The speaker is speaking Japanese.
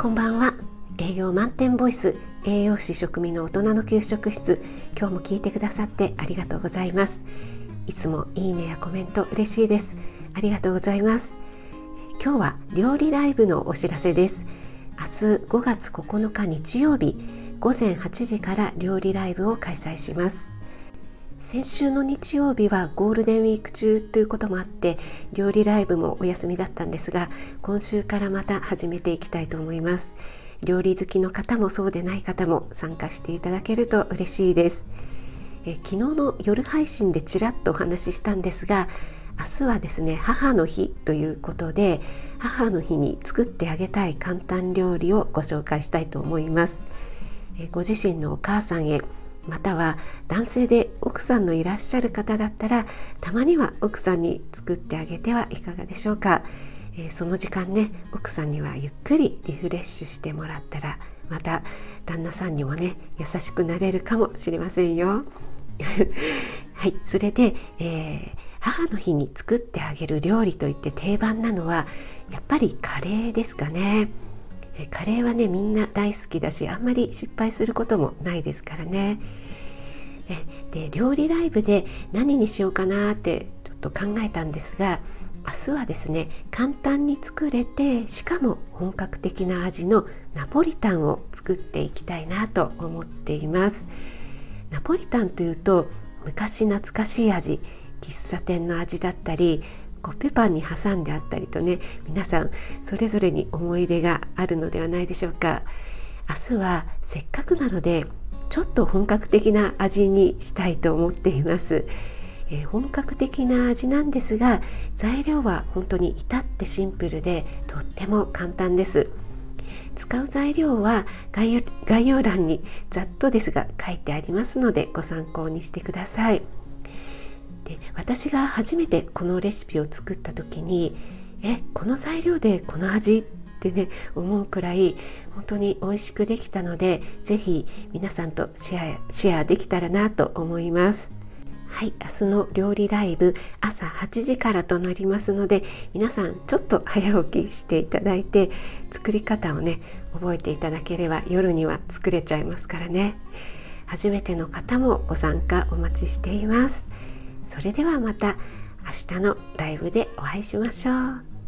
こんばんは。栄養満点ボイス栄養士食味の大人の給食室。今日も聞いてくださってありがとうございます。いつもいいねやコメント嬉しいです。ありがとうございます。今日は料理ライブのお知らせです。明日5月9日日曜日午前8時から料理ライブを開催します。先週の日曜日はゴールデンウィーク中ということもあって料理ライブもお休みだったんですが今週からまた始めていきたいと思います。料理好きの方もそうでない方も参加していただけると嬉しいです。え昨日の夜配信でちらっとお話ししたんですが明日はですね母の日ということで母の日に作ってあげたい簡単料理をご紹介したいと思います。えご自身のお母さんへまたは男性で奥さんのいらっしゃる方だったらたまには奥さんに作ってあげてはいかがでしょうか、えー、その時間ね奥さんにはゆっくりリフレッシュしてもらったらまた旦那さんにもね優しくなれるかもしれませんよ。はいそれで、えー、母の日に作ってあげる料理といって定番なのはやっぱりカレーですかね。えカレーはねみんな大好きだしあんまり失敗することもないですからね。で料理ライブで何にしようかなってちょっと考えたんですが明日はですね簡単に作れてしかも本格的な味のナポリタンを作っていきたいなと思っていますナポリタンというと昔懐かしい味喫茶店の味だったりコッペパンに挟んであったりとね皆さんそれぞれに思い出があるのではないでしょうか。明日はせっかくなのでちょっと本格的な味にしたいと思っています、えー、本格的な味なんですが材料は本当に至ってシンプルでとっても簡単です。使う材料は概要欄にざっとですが書いてありますのでご参考にしてください。私が初めてこのレシピを作った時にえこの材料でこの味ってね思うくらい本当に美味しくできたので是非皆さんとシェアシェアできたらなと思います。はい、明日の料理ライブ朝8時からとなりますので皆さんちょっと早起きしていただいて作り方をね覚えていただければ夜には作れちゃいますからね初めての方もご参加お待ちしていますそれではまた明日のライブでお会いしましょう。